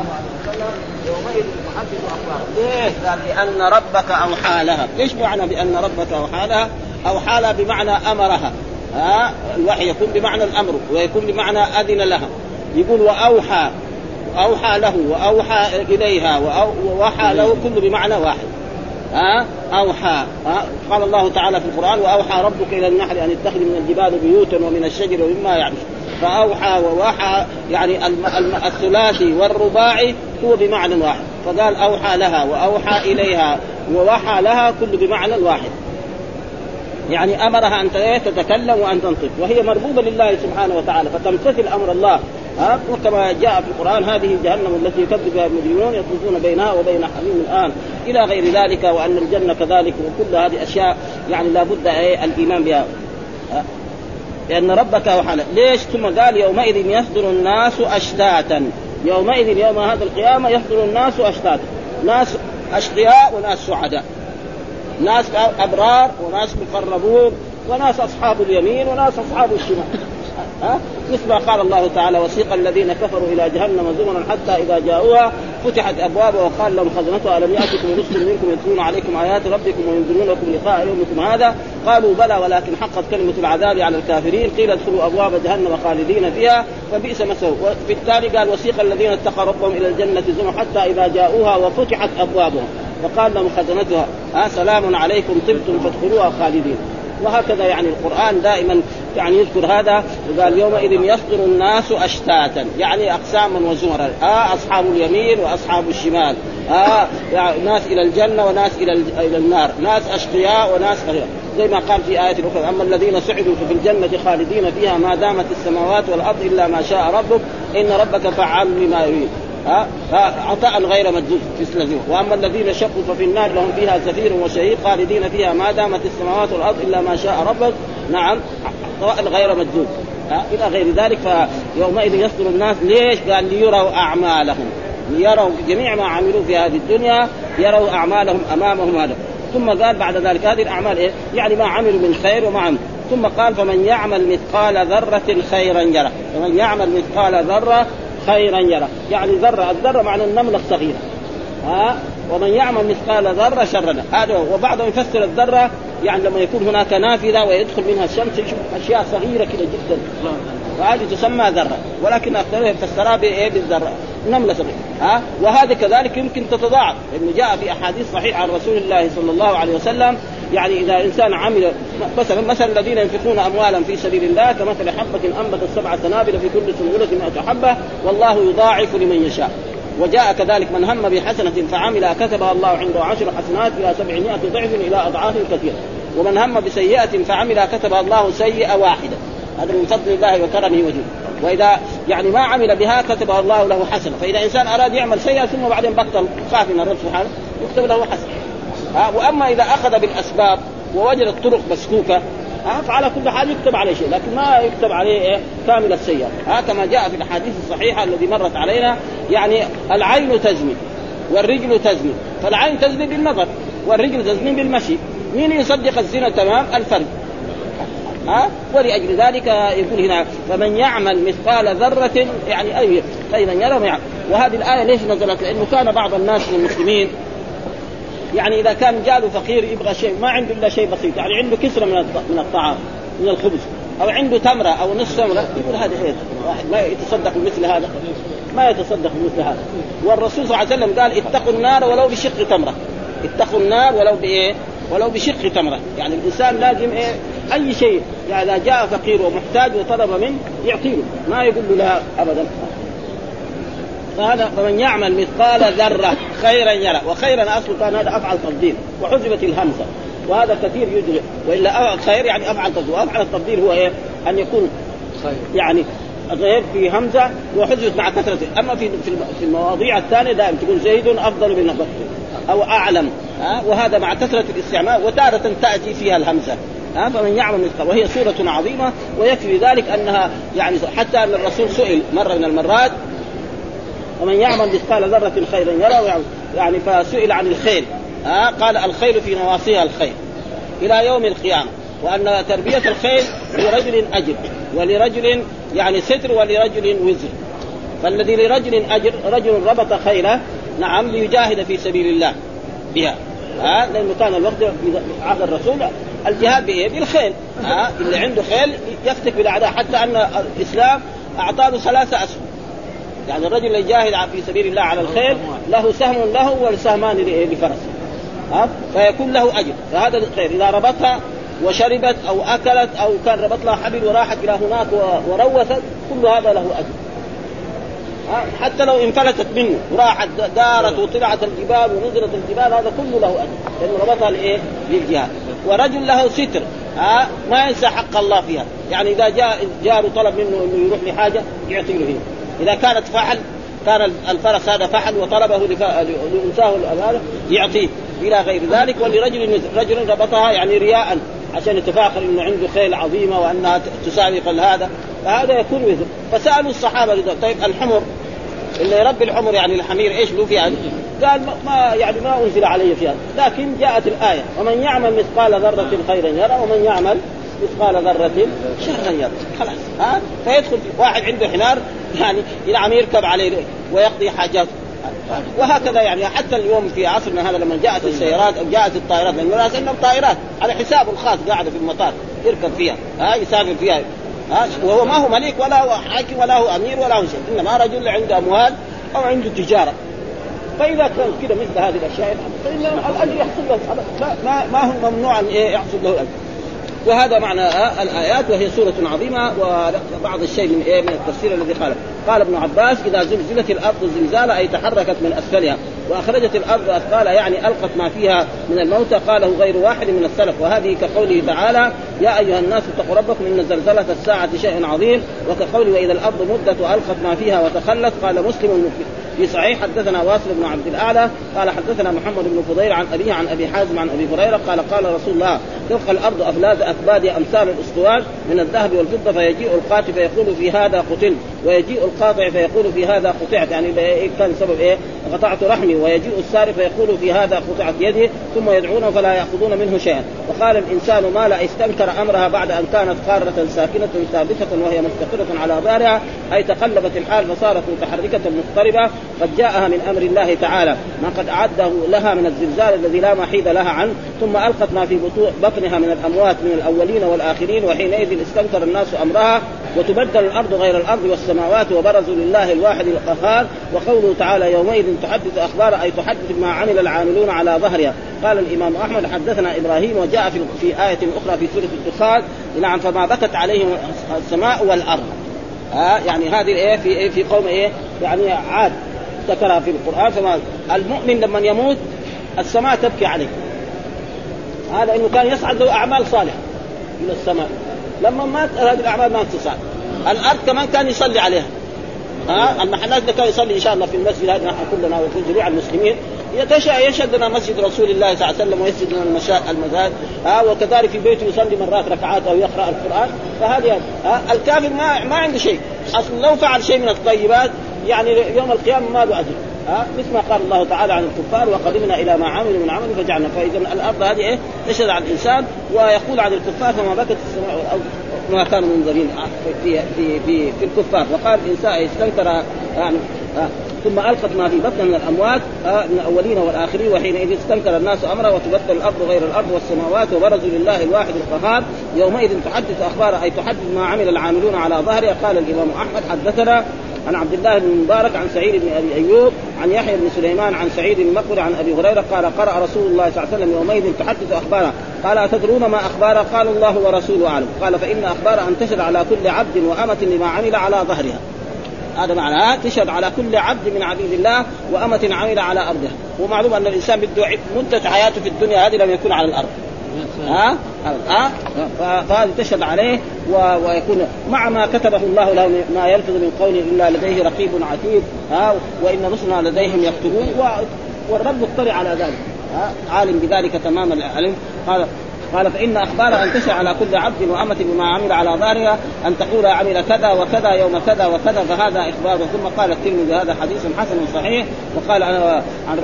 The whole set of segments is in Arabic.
الله عليه وسلم يومئذ تحدث اخبارها ليه؟ قال لأن ربك أوحى لها، إيش معنى بأن ربك أوحى لها؟ أوحى لها بمعنى أمرها. ها؟ الوحي يكون بمعنى الأمر ويكون بمعنى أذن لها. يقول وأوحى أوحى له وأوحى إليها واوحى له كله بمعنى واحد. ها؟ أوحى. ها؟ قال الله تعالى في القرآن وأوحى ربك إلى النحل أن اتخذ من الجبال بيوتا ومن الشجر ومما يعرش فأوحى ووحى يعني الثلاثي والرباعي هو بمعنى واحد فقال أوحى لها وأوحى إليها ووحى لها كل بمعنى واحد يعني أمرها أن تتكلم وأن تنطق. وهي مربوبه لله سبحانه وتعالى فتمتثل أمر الله. ها؟ وكما جاء في القرآن هذه جهنم التي يكذب بها المجرمون يطوفون بينها وبين حميم الآن. إلى غير ذلك وأن الجنة كذلك وكل هذه أشياء يعني لابد إيه الإيمان بها. لأن ربك وحنا ليش ثم قال يومئذ يصدر الناس أشتاتا. يومئذ يوم هذا القيامة يصدر الناس أشتاتا. ناس أشقياء وناس سعداء. ناس أبرار وناس مقربون وناس أصحاب اليمين وناس أصحاب الشمال. ها؟ مثل ما قال الله تعالى وسيق الذين كفروا إلى جهنم زمرا حتى إذا جاءوها فتحت ابوابها وقال لهم خزنتها ألم يأتكم رسل منكم يتلون عليكم آيات ربكم وينذرونكم لقاء يومكم هذا؟ قالوا بلى ولكن حقت كلمة العذاب على الكافرين. قيل ادخلوا أبواب جهنم خالدين فيها فبئس مثوى وفي التالي قال وسيق الذين اتقوا ربهم إلى الجنة زمرا حتى إذا جاءوها وفتحت ابوابها وقال لهم خزنتها ها سلام عليكم طبتم فادخلوها خالدين. وهكذا يعني القرآن دائما يعني يذكر هذا وقال يومئذ يصدر الناس أشتاتا يعني أقساما وزمرا. آه أصحاب اليمين وأصحاب الشمال. آه يعني ناس إلى الجنة وناس إلى إلى النار. ناس أشقياء وناس أغير. زي ما قال في آية أخرى أما الذين سعدوا ففي الجنة خالدين فيها ما دامت السماوات والأرض إلا ما شاء ربك إن ربك فعال لما يريد. ها؟ عطاء غير مثل ذي وأما الذين شقوا ففي النار لهم فيها زفير وشهيق خالدين فيها ما دامت السماوات والأرض إلا ما شاء ربك. نعم. عطاء غير مجدود إلى غير ذلك فيومئذ يصدر الناس. ليش؟ قال ليروا أعمالهم. ليروا جميع ما عملوا في هذه الدنيا يروا أعمالهم أمامهم هذا. ثم قال بعد ذلك هذه الأعمال إيه؟ يعني ما عملوا من خير وما عملوا. ثم قال فمن يعمل مثقال ذرة خيرا يره. فمن يعمل مثقال ذرة خيرا يره يعني ذرة الذرة معنى النملة الصغيرة. ها؟ ومن يعمل مثقال ذرة شرا هذا وبعضهم يفسر الذرة يعني لما يكون هناك نافذة ويدخل منها الشمس يشوف أشياء صغيرة كده جدا. وهذه تسمى ذرة ولكن اكثرهم يفسرها بإيه؟ بالذرة. نمله صغيره ها؟ وهذه كذلك يمكن تتضاعف لأنه جاء في أحاديث صحيحة عن رسول الله صلى الله عليه وسلم يعني إذا إنسان عمل مثلا مثلا الذين ينفقون اموالا في سبيل الله كمثل حبة أنبتت سبع سنابل في كل سنبلة 100 حبة والله يضاعف لمن يشاء. وجاء كذلك من هم بحسنة فعمل كتبها الله عنده عشر حسنات إلى سبعمائة ضعف إلى أضعاف كثيرة. ومن هم بسيئة فعمل كتبها الله سيئة واحدة. هذا من فضل الله وكرمه وجوده وإذا يعني ما عمل بها كتبها الله له حسنة. فإذا إنسان أراد يعمل سيئه ثم بعدين بطل خاف من الرب سبحانه يكتب له حسنة. ها وأما إذا أخذ بالأسباب ووجد الطرق مسكوكة ها فعلى كل حال يكتب عليه شيء لكن ما يكتب عليه إيه؟ كامل السيئه ها كما جاء في الأحاديث الصحيحة الذي مرت علينا يعني العين تزني والرجل تزني. فالعين تزني بالنظر والرجل تزني بالمشي. مين يصدق الزنا تمام؟ الفرد. ها؟ ولأجل ذلك يقول هنا فمن يعمل مثقال ذرة يعني أي فاذا يرى وهذه الآية ليش نزلت؟ لأنه كان بعض الناس من المسلمين يعني إذا كان جاله فقير يبغى شيء ما عنده إلا شيء بسيط يعني عنده كسرة من من الطعام من الخبز أو عنده تمرة أو نصف تمرة يقول هذا إيه واحد ما يتصدق بمثل هذا ما يتصدق بمثل هذا. والرسول صلى الله عليه وسلم قال اتقوا النار ولو بشق تمرة. اتقوا النار ولو بإيه؟ ولو بشق تمرة. يعني الإنسان لازم إيه؟ أي شيء يعني إذا جاء فقير ومحتاج وطلب منه يعطيه. ما يقول له لا ابدا. فهذا فمن يعمل مثقال ذرة خيرا يرى. وخيرا اصله كان هذا أفعل تفضيل. وحذفت الهمزة. وهذا كثير يدرك وإلا خير يعني أفعل تفضيل. وأفعل التفضيل هو إيه؟ أن يكون خير. يعني غير في همزة وحذفت مع كثرته. أما في في المواضيع الثانية دائما تقول زيد أفضل من بكر أو أعلم. ها؟ وهذا مع كثرة الاستعمال. وتارة تأتي فيها الهمزة. فمن يعمل مثقال وهي سورة عظيمة ويكفي ذلك أنها يعني حتى أن الرسول سئل مرة من المرات ومن يعمل مثقال ذرة خيرا يرى يعني فسئل عن الخير. ها قال الخير في نواصيها الخير. إلى يوم القيامة وأن تربية الخير لرجل أجر ولرجل يعني ستر ولرجل وزر. فالذي لرجل أجر رجل ربط خيله نعم ليجاهد في سبيل الله بها. ها لأنه كان الوقت عهد الرسول الجهاد بايه؟ بالخيل ها اللي عنده خيل يفتك بالأعداء حتى أن الإسلام أعطاه ثلاثة أسهم. يعني الرجل اللي يجاهد في سبيل الله على الخيل له سهم له وسهمان لفرسه. ها فيكون له أجر. فهذا الخير. إذا ربطها وشربت أو أكلت أو كان ربط لها حبل وراحت إلى هناك وروثت كل هذا له أجر. حتى لو انفلتت منه وراحت دارت وطلعت الجبال ونزلت الجبال هذا كله له أجر لأنه ربطها لايه؟ للجهاد. ورجل له ستر ها؟ ما ينسى حق الله فيها. يعني إذا جاء جاره طلب منه إنه يروح لحاجة يعطي له هنا. إذا كانت فحل كان الفرس هذا فحل وطلبه لانثاه هذا يعطيه. إلى غير ذلك ولرجل رجل ربطها يعني رياء عشان يتفاخر إنه عنده خيل عظيمة وأنها تسابق هذا فهذا يكون وزر. فسألوا الصحابة طيب الحمر؟ اللي يربي الحمر يعني الحمير إيش له فيها؟ قال ما يعني ما أنزل علي فيها. لكن جاءت الآية ومن يعمل مثقال ذرة خيرا يرى ومن يعمل مثقال ذرة شرا يرى. خلاص. ها؟ فيدخل واحد عنده حمار يعني نعم يركب عليه ويقضي حاجاته وهكذا يعني حتى اليوم في عصرنا هذا لما جاءت السيارات أو جاءت الطائرات لأن الناس طائرات على حسابه الخاص قاعدة في المطار يركب فيها ها؟ يسافر فيها. ها وهو ما هو ملك ولا هو حاكم ولا هو أمير ولا هو شيء. إنما رجل عنده أموال أو عنده تجارة. فإذا كان كذا مثل هذه الأشياء فإن الأجر يحصل له. ما ما هو ممنوع أن يحصل له الاجر وهذا معنى الآيات وهي سورة عظيمة وبعض الشيء من إيه من التفسير الذي قال قال ابن عباس إذا زلزلت الأرض زلزالا أي تحركت من أسفلها. وأخرجت الأرض اثقالها يعني ألقت ما فيها من الموتى قاله غير واحد من السلف. وهذه كقوله تعالى يا أيها الناس اتقوا ربكم إن زلزلة الساعة شيء عظيم. وكقوله وإذا الأرض مدت وألقت ما فيها وتخلت قال مسلم في صحيح حدثنا واصل بن عبد الأعلى قال حدثنا محمد بن فضيل عن أبيه عن أبي حازم عن أبي هريرة قال قال رسول الله تلقى الأرض أفلاذ أكباد أمثال الاسطوان من الذهب والفضة فيجيء القاتل فيقول في هذا قتل ويجيء القاطع فيقول في هذا قطعت. يعني كان سبب إيه؟ قطعت رحمي ويجيء السارق فيقول في هذا قطعت يدي ثم يدعونه فلا يأخذون منه شيئا. وقال الإنسان ما لا استنكر أمرها بعد أن كانت قارة ساكنة ثابتة وهي مستقرة على ظهرها أي تقلبت الحال فصارت متحركة مضطربة. قد جاءها من أمر الله تعالى ما قد أعده لها من الزلزال الذي لا محيد لها عنه ثم ألقت ما في بطنها من الأموات من الأولين والآخرين وحينئذ استنكر الناس أمرها وتبدل الأرض غير الأرض والسماوات وبرزوا لله الواحد القهار وقوله تعالى يومئذ تحدث أخبار أي تحدث ما عمل العاملون على ظهرها. قال الإمام أحمد حدثنا إبراهيم وجاء في في آية أخرى في سورة الدخان نعم فما بكت عليهم السماء والأرض. ها آه يعني هذه الإيه في إيه في قوم إيه يعني عاد. ذكرها في القرآن فما المؤمن لما يموت السماء تبكي عليه. هذا إنه كان يصعد له أعمال صالحة إلى السماء. لما مات هذه الأعمال ما تصعد الأرض كمان كان يصلي عليها. ها؟ المحلات اللي كان يصلي إن شاء الله في المسجد هذا نحن كلنا وفي جميع المسلمين. يشهد لنا مسجد رسول الله صلى الله عليه وسلم ويسجد لنا المزاد ها؟ وكذلك في بيته يصلي مرات ركعات أو يقرأ القرآن. فهذه الكافر ما ما عنده شيء. أصلا لو فعل شيء من الطيبات يعني يوم القيامة ما له أجر. ها؟ مثل ما قال الله تعالى عن الكفار وقدمنا إلى ما عملوا من عمل فجعلنا فإذا الأرض هذه إيه؟ تشهد على الإنسان ويقول عن الكفار فما بكت السماء والأرض ما كانوا منذرين في في في, في الكفار. وقال الانسان استنكر يعني ثم ألقت ما في بطن من الأموات من الأولين والآخرين وحينئذ استنكر الناس أمره وتبدل الأرض غير الأرض والسماوات وبرزوا لله الواحد القهار. يومئذ تحدث أخبار أي تحدث ما عمل العاملون على ظهرها. قال الإمام أحمد حدثنا عن عبد الله بن مبارك عن سعيد بن أبي أيوب عن يحيى بن سليمان عن سعيد بن مقبر عن أبي هريرة قال قرأ رسول الله صلى الله عليه وسلم يومئذ تحدث اخباره قال أتدرون ما اخباره قال الله ورسوله أعلم. قال فإن أخبار أن تشهد على كل عبد وأمة لما عمل على ظهرها. هذا معناه تشهد على كل عبد من عبيد الله وأمة عمل على أرضها. ومعلوم أن الإنسان بده مدة حياته في الدنيا هذه لم يكن على الأرض. ها؟ ها؟ فهذه تشهد عليه ويكون مع ما كتبه الله له ما يلفظ من قول إلا لديه رقيب عتيد ها؟ وإن رسلنا لديهم يكتبون والرب مطلع على ذلك عالم بذلك تمام العلم. قال قال فإن أخبار أن تشع على كل عبد وأمة بما عمل على ظهرها أن تقول عمل كذا وكذا يوم كذا وكذا فهذا إخبار. ثم قال الترمذي هذا حديث حسن صحيح وقال عن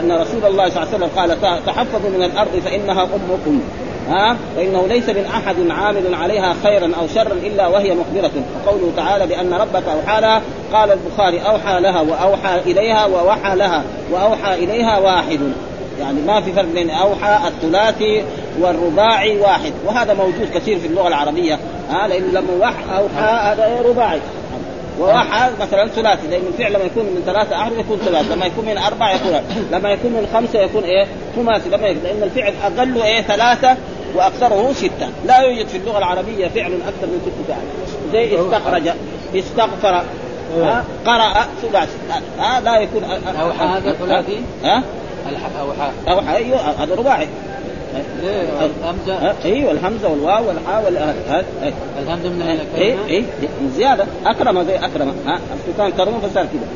أن رسول الله صلى الله عليه وسلم قال تحفظوا من الأرض فإنها أمكم. ها؟ فإنه ليس من أحد عامل عليها خيرا أو شرا إلا وهي مخبرة. وقوله تعالى بأن ربك أوحى لها قال البخاري أوحى لها وأوحى إليها ووحى لها وأوحى إليها واحد. يعني ما في فرق بين أوحى الثلاثي والرباعي واحد. وهذا موجود كثير في اللغة العربية. ها لأنه لما وحى اوحى هذا رباعي. ووحى مثلا ثلاثي لأن الفعل لما يكون من ثلاثة احرف يكون ثلاث لما يكون من أربعة يكون لما يكون من خمسة يكون إيه؟ خماسي. لما يكون لأن الفعل اقله إيه؟ ثلاثة وأكثره ستة. لا يوجد في اللغة العربية فعل أكثر من ست فعل زي استخرج استغفر. ها قرأ ثلاثي ها لا يكون أوحى هذا ثلاثي؟ ها؟ أوحى أوحى أيوه هذا رباعي. الهمزة أيوه الهمزه والواو والحاء والهاء الهمزة من اي اي من زيادة. أكرم زي أكرم. ها كان كرم فصار كذا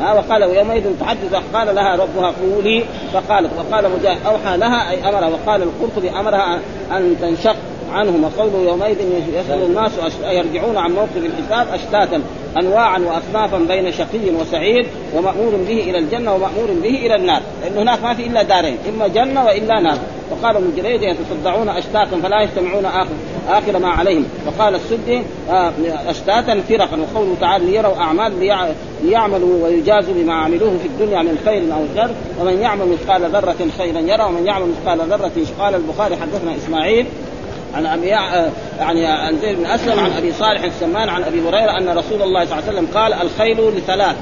ها وقال ويومئذ تحدث قال لها ربها قولي. فقالت وقال مجاهد أوحى لها أي أمرها. وقال القرطبي أمرها أن تنشق عنهم. وقوله يومئذ يسأل الناس يرجعون عن موقف الحساب أشتاتا أنواعا وأصنافا بين شقي وسعيد ومأمور به إلى الجنة ومأمور به إلى النار. لأن هناك ما في إلا دارين إما جنة وإلا نار. وقال ابن جريج يتصدعون أشتاتا فلا يجتمعون آخر آخر ما عليهم. وقال السدي آه، أشتاتا فرقا. وقوله تعالى ليروا أعمال ليعملوا ويجازوا بما عملوه في الدنيا من خير أو شر. ومن يعمل مثقال ذرة خيرا يرى ومن يعمل مثقال ذرة قال البخاري حدثنا إسماعيل عن أبي يعني عن زيد بن أسلم عن أبي صالح السمان عن أبي هريرة أن رسول الله صلى الله عليه وسلم قال الخيل لثلاث.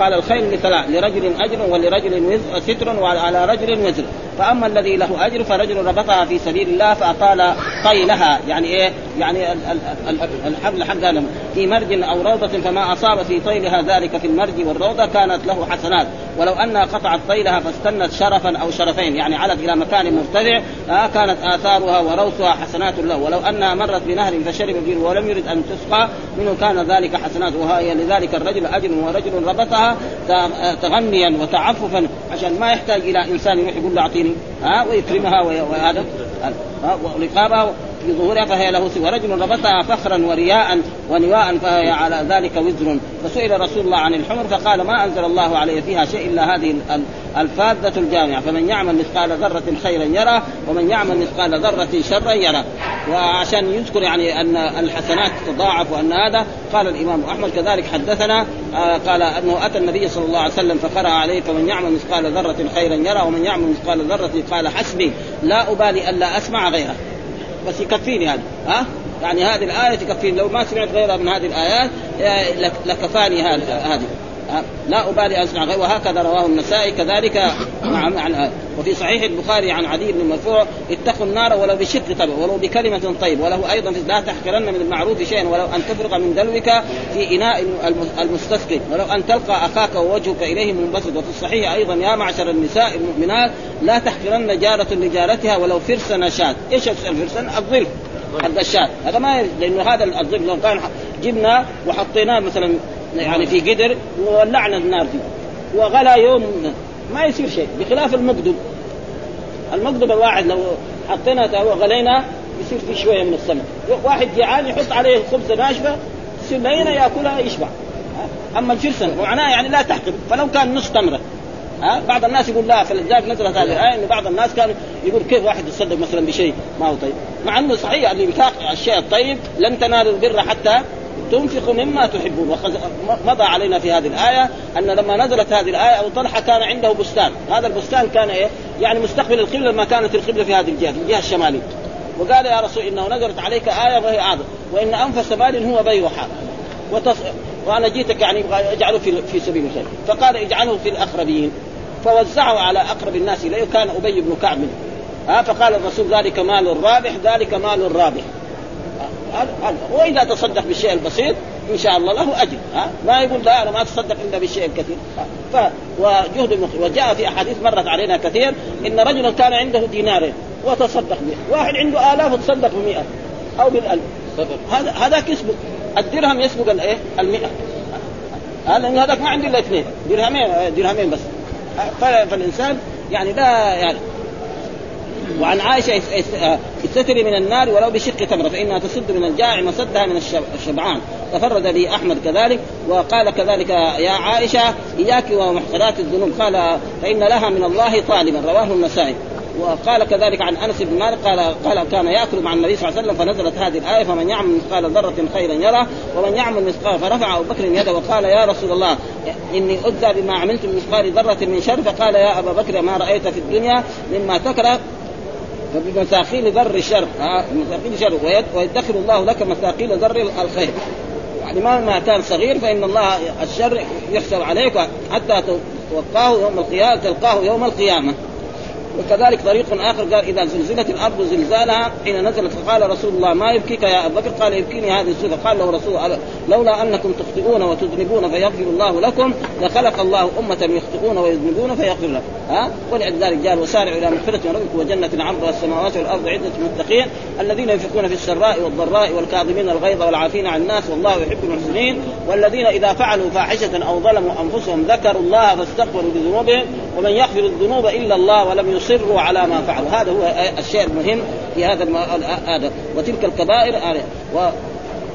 قال الخيل لثلاث لرجل أجر ولرجل ستر وعلى رجل وزر. فأما الذي له أجر فرجل ربطها في سبيل الله فأطال طيلها. يعني إيه؟ يعني الحبل حقها في مرج أو روضة فما أصاب في طيلها ذلك في المرج والروضة كانت له حسنات. ولو انها قطعت طيلها فاستنت شرفا أو شرفين. يعني علت إلى مكان مرتفع آه كانت آثارها وروثها حسنات له. ولو انها مرت بنهر فشرب منه ولم يرد أن تسقى منه كان ذلك حسنات. وهي لذلك الرجل أجر ورجل ربطها تغنيا وتعففا عشان ما يحتاج إلى إنسان يروح يقول له اعطيني ها ويكرمها وهذا ورقابها في ظهورها فهي له ورجل ربطها فخرا ورياء ونواء فهي على ذلك وزر. فسئل رسول الله عن الحمر فقال ما أنزل الله علي فيها شيء إلا هذه الفاذة الجامعة. فمن يعمل مثقال ذرة خيرا يرى ومن يعمل مثقال ذرة شرا يرى وعشان يذكر يعني أن الحسنات تضاعف وأن هذا قال الإمام أحمد كذلك حدثنا آه قال أنه أتى النبي صلى الله عليه وسلم فقرأ عليه فمن يعمل مثقال ذرة خيرا يرى ومن يعمل مثقال ذرة قال حسبي لا أبالي الا أسمع غيره. بس يكفيني هذا. ها؟ يعني هذه الآية تكفيني. لو ما سمعت غيرها من هذه الآيات لكفاني هذه. لا أبالي أسمع غير وهكذا رواه النسائي. كذلك مع عن وفي صحيح البخاري عن عدي بن مرفوع اتقوا النار ولو بشق تبع ولو بكلمة طيب وله أيضا لا تحقرن من المعروف شيئا ولو أن تفرغ من دلوك في إناء المستسقي ولو أن تلقى أخاك ووجهك إليه منبسط وفي الصحيح أيضا يا معشر النساء المؤمنات لا تحقرن جارة لجارتها ولو فرس نشاد إيش الفرسن؟ الظل حق الشاة هذا ما لأنه هذا الظل لو كان جبنا وحطيناه مثلا يعني في قدر وولعنا النار فيه وغلا يوم ما يصير شيء بخلاف المقدم. المقدم الواحد لو حطينا وغلينا يصير في شوية من السمك. واحد جيعان يحط عليه خبزة ناشفة تصير لينه يأكلها يشبع. أما الفرسن معناه يعني لا تحقد فلو كان نص تمرة ها؟ بعض الناس يقول لا فلذلك نزلت هذه الايه انه بعض الناس كانوا يقول كيف واحد يتصدق مثلا بشيء ما هو طيب؟ مع إنه صحيح اللي الشيء الطيب لن تنالوا البر حتى تنفق مما تحبون. مضى علينا في هذه الآية أن لما نزلت هذه الآية أبو طلحة كان عنده بستان. هذا البستان كان إيه؟ يعني مستقبل القبلة ما كانت القبلة في هذه الجهة في الجهة الشمالية. وقال يا رسول إنه نزلت عليك آية وهي أعظم وإن أنفس مال هو بيعها وتص... وأنا جيتك يعني اجعله في في سبيل الخير فقال اجعله في الأقربين. فوزعه على أقرب الناس إليه. كان أبي بن كعب. ها فقال الرسول ذلك مال رابح ذلك مال رابح وإذا تصدق بالشيء البسيط إن شاء الله له أجر ها؟ ما يقول لا أنا ما أتصدق إلا بالشيء الكثير ف وجهد المخ... وجاء في أحاديث مرت علينا كثير إن رجلا كان عنده دينارين وتصدق به. واحد عنده آلاف وتصدق ب أو بالألف. هذا هذاك يسبق. الدرهم يسبق الايه؟ ال هذا لأن هذاك ما عنده إلا اثنين. درهمين درهمين بس. فالإنسان يعني لا يعني وعن عائشة استتري من النار ولو بشق تمرة فإنها تسد من الجائع مصدها من الشبعان. تفرد به أحمد كذلك وقال كذلك يا عائشة إياك ومحقرات الذنوب. قال فإن لها من الله طالبا رواه النسائي. وقال كذلك عن أنس بن مالك قال قال كان يأكل مع النبي صلى الله عليه وسلم فنزلت هذه الآية فمن يعمل مثقال ذرة خيرا يره ومن يعمل مثقال فرفع أبو بكر يده وقال يا رسول الله إني اؤذى بما عملت من مثقال ذرة من شر. فقال يا أبا بكر ما رأيت في الدنيا مما تكره فبمساخيل ذر الشر مساخيل الشر ويدخر الله لك مساقيل ذر الخير. يعني ما كان صغير فإن الله الشر يحسب عليك حتى توقاه يوم القيامه تلقاه يوم القيامة. وكذلك طريق آخر قال إذا زلزلت الأرض زلزالها حين نزلت فقال رسول الله ما يبكيك يا أبا بكر؟ قال يبكيني هذه السوره قال له رسول الله لولا أنكم تخطئون وتذنبون فيغفر الله لكم لخلق الله أمة يخطئون ويذنبون فيغفر لهم ها؟ ولذلك قال وسارعوا إلى مغفرة من ربكم وجنة عرضها السماوات والأرض عدة المتقين الذين ينفقون في السراء والضراء والكاظمين الغيظ والعافين عن الناس والله يحب المحسنين والذين إذا فعلوا فاحشة أو ظلموا أنفسهم ذكروا الله فاستغفروا بذنوبهم ومن يغفر الذنوب إلا الله ولم يصروا على ما فعلوا هذا هو الشيء المهم في هذا هذا. وتلك الكبائر و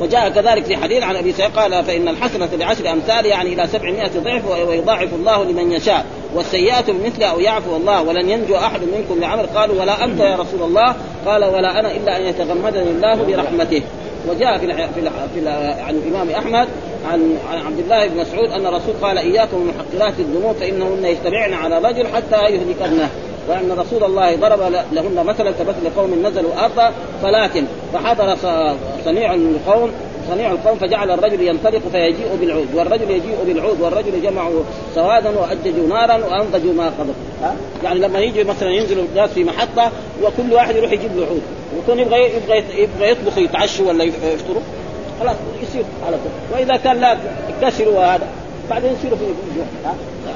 وجاء كذلك في حديث عن أبي سعيد قال فإن الحسنة بعشر أمثال يعني إلى 700 ضعف ويضاعف الله لمن يشاء. والسيئات بمثل أو يعفو الله ولن ينجو أحد منكم لعمل. قالوا ولا أنت يا رسول الله؟ قال ولا أنا إلا أن يتغمدني الله برحمته. وجاء في الح... في, الح... في الح... عن الإمام أحمد عن عن عبد الله بن مسعود أن الرسول قال إياكم من محقرات الذنوب فإنهن يجتمعن على رجل حتى يهلكنه وأن رسول الله ضرب لهن مثلا كمثل قوم نزلوا ارضا فلكن فحضر صنيع القوم صنيع القوم فجعل الرجل ينطلق فيجيء بالعود والرجل يجيء بالعود والرجل جمعوا سوادا وأججوا نارا وأنضجوا ما قبل. يعني لما يجي مثلا ينزل الناس في محطة وكل واحد يروح يجيب له عود. ويكون يبغى يبغى يبغى يطبخ يتعشوا ولا يفطروا. خلاص يصير على طول. وإذا كان لا يكسروا هذا بعدين يصيروا في